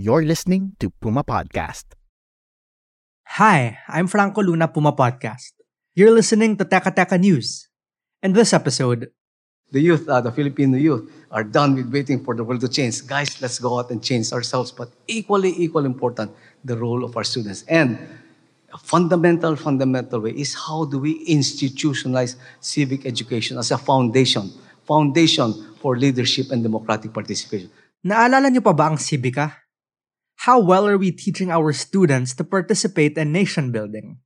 You're listening to Puma Podcast. Hi, I'm Franco Luna Puma Podcast. You're listening to Teka Teka News. In this episode, the youth, uh, the Filipino youth, are done with waiting for the world to change. Guys, let's go out and change ourselves. But equally, equally important, the role of our students. And a fundamental, fundamental way is how do we institutionalize civic education as a foundation, foundation for leadership and democratic participation. naalala niyo pa ba ang Sibika? How well are we teaching our students to participate in nation building?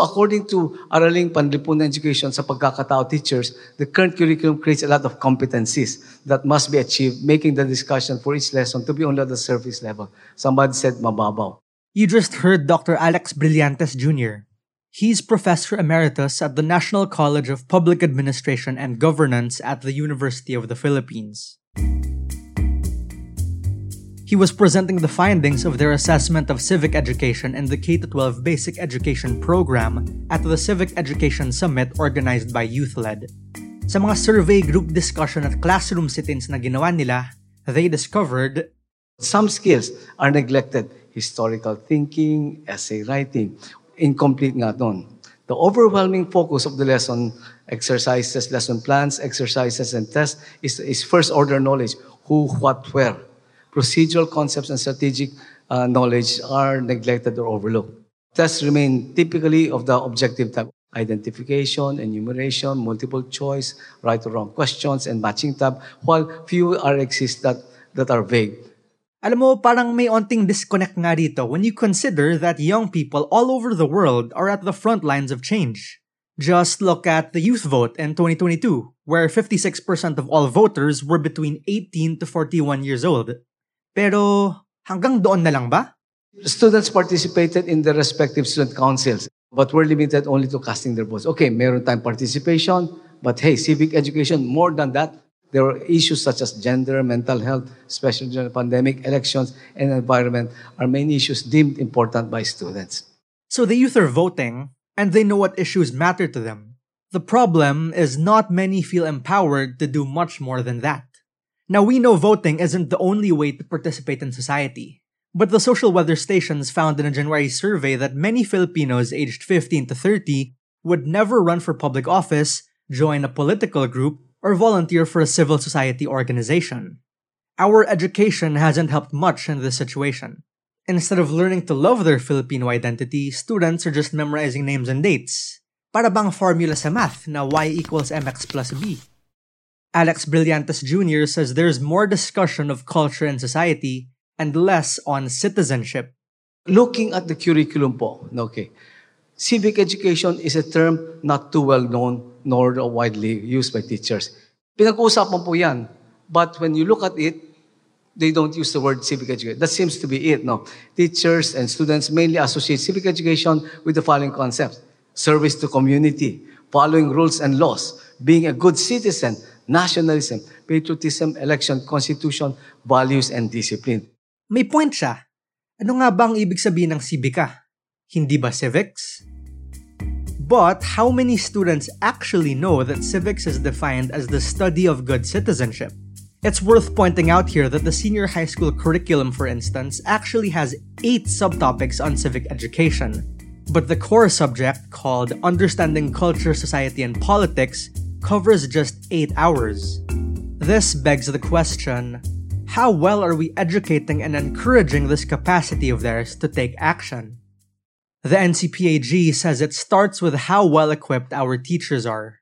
According to Araling Panlipunan Education sa pagpapakatao teachers, the current curriculum creates a lot of competencies that must be achieved, making the discussion for each lesson to be only at the surface level. Somebody said mababaw. You just heard Dr. Alex Brillantes Jr. He's Professor Emeritus at the National College of Public Administration and Governance at the University of the Philippines. He was presenting the findings of their assessment of civic education in the K 12 Basic Education Program at the Civic Education Summit organized by YouthLed. Sa mga survey group discussion at classroom sit-ins na ginawa nila, they discovered Some skills are neglected. Historical thinking, essay writing, incomplete nga doon. The overwhelming focus of the lesson exercises, lesson plans, exercises, and tests is, is first order knowledge. Who, what, where. Procedural concepts and strategic uh, knowledge are neglected or overlooked. Tests remain typically of the objective type. Identification, enumeration, multiple choice, right or wrong questions, and matching tab, while few are exist that, that are vague. Alam mo, parang may onting disconnect nga dito when you consider that young people all over the world are at the front lines of change. Just look at the youth vote in 2022, where 56% of all voters were between 18 to 41 years old. Pero hanggang doon na lang ba? Students participated in their respective student councils, but were limited only to casting their votes. Okay, meron tayong participation, but hey, civic education, more than that, there are issues such as gender, mental health, especially during the pandemic, elections, and environment are main issues deemed important by students. So the youth are voting, and they know what issues matter to them. The problem is not many feel empowered to do much more than that. Now we know voting isn't the only way to participate in society. But the social weather stations found in a January survey that many Filipinos aged 15 to 30 would never run for public office, join a political group, or volunteer for a civil society organization. Our education hasn't helped much in this situation. Instead of learning to love their Filipino identity, students are just memorizing names and dates. Para bang formula sa math na y equals mx plus b. Alex Brillantes Jr. says there's more discussion of culture and society and less on citizenship. Looking at the curriculum po, okay, civic education is a term not too well known nor widely used by teachers. Pinag-uusapan po yan. But when you look at it, they don't use the word civic education. That seems to be it, no? Teachers and students mainly associate civic education with the following concepts. Service to community, following rules and laws, being a good citizen, nationalism, patriotism, election, constitution, values, and discipline. May point siya. Ano nga ba ang ibig sabihin ng civica? Hindi ba civics? But how many students actually know that civics is defined as the study of good citizenship? It's worth pointing out here that the senior high school curriculum, for instance, actually has eight subtopics on civic education. But the core subject, called Understanding Culture, Society, and Politics, covers just eight hours. This begs the question how well are we educating and encouraging this capacity of theirs to take action? The NCPAG says it starts with how well equipped our teachers are.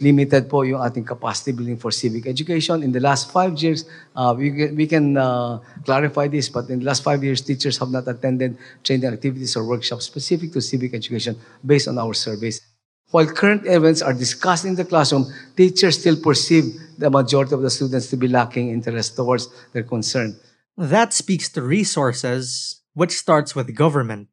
limited po yung ating capacity building for civic education. In the last five years, uh, we can, we can uh, clarify this, but in the last five years, teachers have not attended training activities or workshops specific to civic education based on our surveys. While current events are discussed in the classroom, teachers still perceive the majority of the students to be lacking interest towards their concern. That speaks to resources, which starts with government.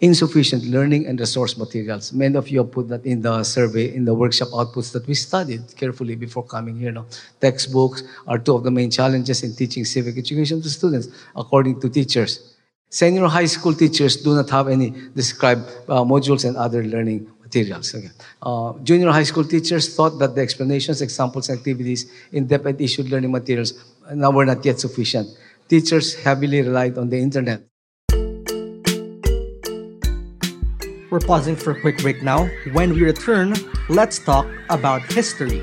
insufficient learning and resource materials. Many of you have put that in the survey, in the workshop outputs that we studied carefully before coming here. No? Textbooks are two of the main challenges in teaching civic education to students, according to teachers. Senior high school teachers do not have any described uh, modules and other learning materials. Okay. Uh, junior high school teachers thought that the explanations, examples, and activities in depth and issued learning materials now were not yet sufficient. Teachers heavily relied on the internet. We're pausing for a quick break now. When we return, let's talk about history.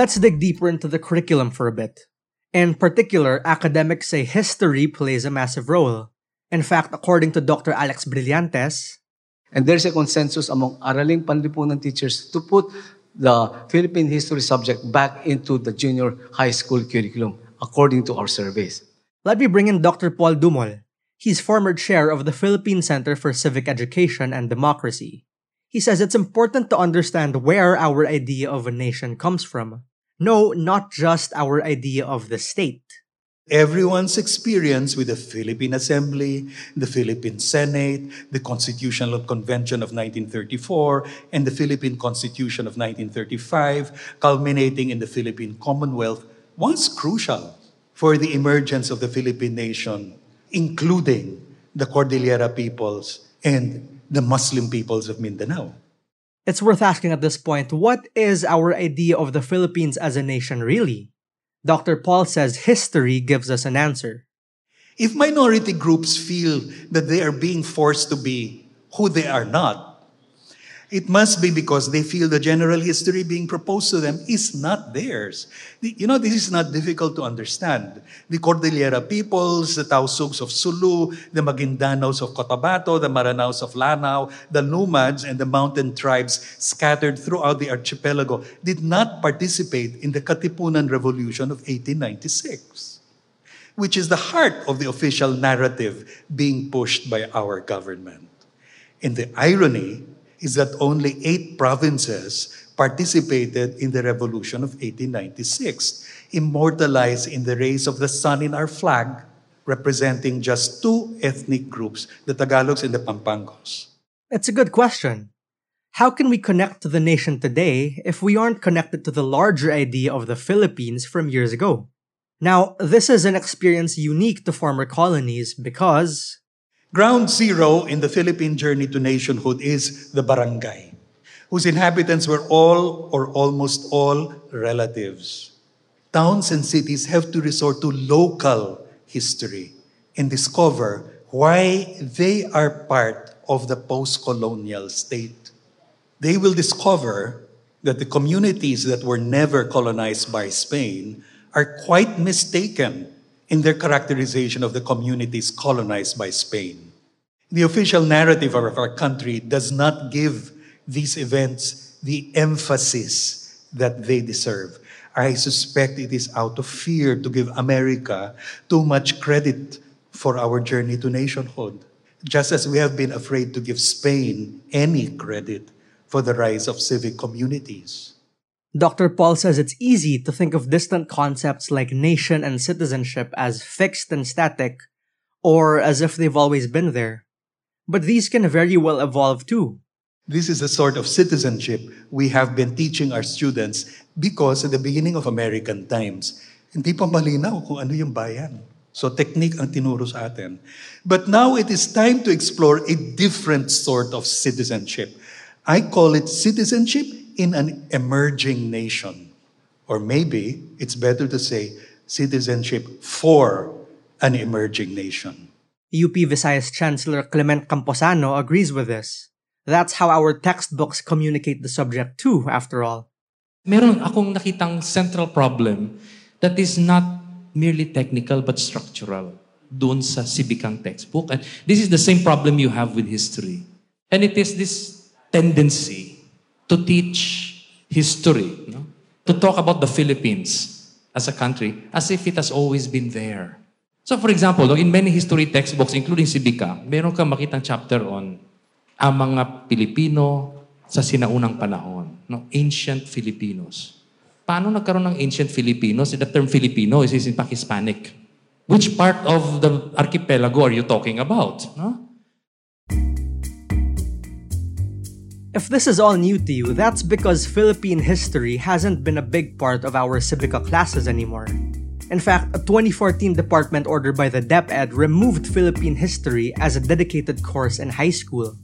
Let's dig deeper into the curriculum for a bit. In particular, academics say history plays a massive role. In fact, according to Dr. Alex Brillantes, And there's a consensus among araling panlipunan teachers to put the Philippine history subject back into the junior high school curriculum, according to our surveys. let me bring in Dr. Paul Dumol. He's former chair of the Philippine Center for Civic Education and Democracy. He says it's important to understand where our idea of a nation comes from. No, not just our idea of the state. Everyone's experience with the Philippine Assembly, the Philippine Senate, the Constitutional Convention of 1934, and the Philippine Constitution of 1935, culminating in the Philippine Commonwealth, was crucial for the emergence of the Philippine nation, including the Cordillera peoples and the Muslim peoples of Mindanao. It's worth asking at this point what is our idea of the Philippines as a nation really? Dr. Paul says history gives us an answer. If minority groups feel that they are being forced to be who they are not, it must be because they feel the general history being proposed to them is not theirs. You know, this is not difficult to understand. The Cordillera peoples, the Tausugs of Sulu, the Maguindanaos of Cotabato, the Maranaos of Lanao, the Lumads, and the mountain tribes scattered throughout the archipelago did not participate in the Katipunan Revolution of 1896 which is the heart of the official narrative being pushed by our government. And the irony is that only eight provinces participated in the revolution of 1896, immortalized in the rays of the sun in our flag, representing just two ethnic groups, the Tagalogs and the Pampangos. It's a good question. How can we connect to the nation today if we aren't connected to the larger idea of the Philippines from years ago? Now, this is an experience unique to former colonies because Ground zero in the Philippine journey to nationhood is the barangay, whose inhabitants were all or almost all relatives. Towns and cities have to resort to local history and discover why they are part of the post colonial state. They will discover that the communities that were never colonized by Spain are quite mistaken in their characterization of the communities colonized by Spain. The official narrative of our country does not give these events the emphasis that they deserve. I suspect it is out of fear to give America too much credit for our journey to nationhood, just as we have been afraid to give Spain any credit for the rise of civic communities. Dr. Paul says it's easy to think of distant concepts like nation and citizenship as fixed and static, or as if they've always been there. But these can very well evolve too. This is the sort of citizenship we have been teaching our students because at the beginning of American times, hindi pa malinaw kung ano yung bayan. So technique ang tinuro sa atin. But now it is time to explore a different sort of citizenship. I call it citizenship in an emerging nation. Or maybe it's better to say citizenship for an emerging nation. UP Visayas Chancellor Clement Camposano agrees with this. That's how our textbooks communicate the subject too, after all. Meron akong nakitang central problem that is not merely technical but structural doon sa Cibicang textbook. And this is the same problem you have with history. And it is this tendency to teach history, no? to talk about the Philippines as a country as if it has always been there. So for example, no, in many history textbooks, including Civica, meron kang makitang chapter on ang mga Pilipino sa sinaunang panahon, no? ancient Filipinos. Paano nagkaroon ng ancient Filipinos? The term Filipino is in Hispanic. Which part of the archipelago are you talking about? No? If this is all new to you, that's because Philippine history hasn't been a big part of our Sibika classes anymore. In fact, a 2014 department order by the DepEd removed Philippine history as a dedicated course in high school.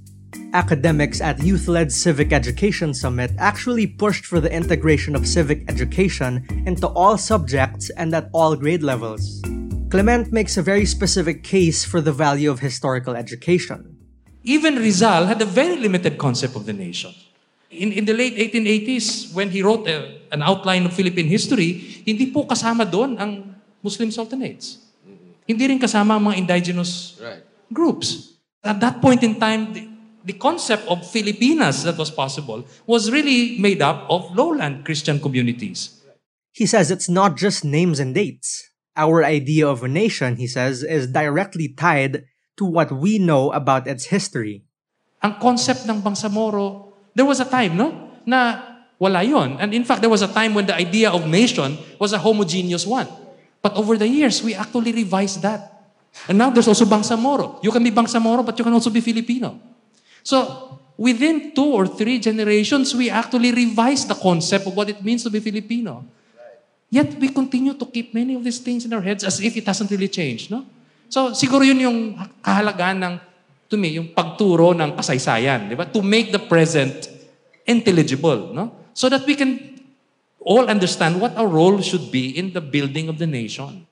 Academics at Youth Led Civic Education Summit actually pushed for the integration of civic education into all subjects and at all grade levels. Clement makes a very specific case for the value of historical education. Even Rizal had a very limited concept of the nation. In, in the late 1880s, when he wrote a, an outline of Philippine history, hindi po kasama doon ang Muslim sultanates. Hindi rin kasama ang mga indigenous Right. groups. At that point in time, the, the concept of Filipinas that was possible was really made up of lowland Christian communities. He says it's not just names and dates. Our idea of a nation, he says, is directly tied to what we know about its history. Ang concept ng Bangsamoro, there was a time, no? Na wala yon. And in fact, there was a time when the idea of nation was a homogeneous one. But over the years, we actually revised that. And now there's also Bangsamoro. You can be Bangsamoro, but you can also be Filipino. So, within two or three generations, we actually revised the concept of what it means to be Filipino. Yet, we continue to keep many of these things in our heads as if it hasn't really changed, no? So, siguro yun yung kahalagaan ng, to me, yung pagturo ng kasaysayan, di ba? To make the present intelligible, no? So that we can all understand what our role should be in the building of the nation.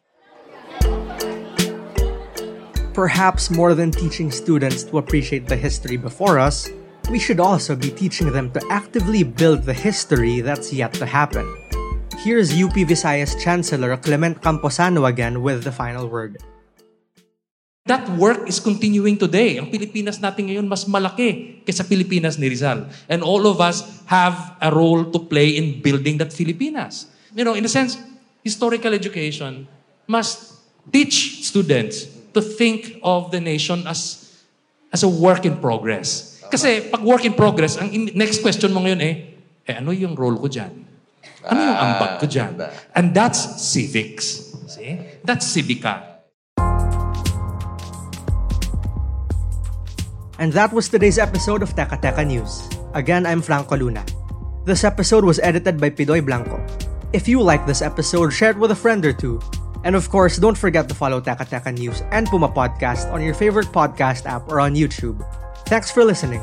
Perhaps more than teaching students to appreciate the history before us, we should also be teaching them to actively build the history that's yet to happen. Here's UP Visayas Chancellor Clement Camposano again with the final word. That work is continuing today. Ang Pilipinas natin ngayon mas malaki kaysa Pilipinas ni Rizal. And all of us have a role to play in building that Filipinas. You know, in a sense, historical education must teach students to think of the nation as as a work in progress. Kasi pag work in progress, ang in- next question mo ngayon eh, eh ano yung role ko dyan? Ano yung ambag ko dyan? And that's civics. See? That's civica. And that was today's episode of Teka Teka News. Again, I'm Franco Luna. This episode was edited by Pidoy Blanco. If you like this episode, share it with a friend or two. And of course, don't forget to follow Teka Teka News and Puma Podcast on your favorite podcast app or on YouTube. Thanks for listening.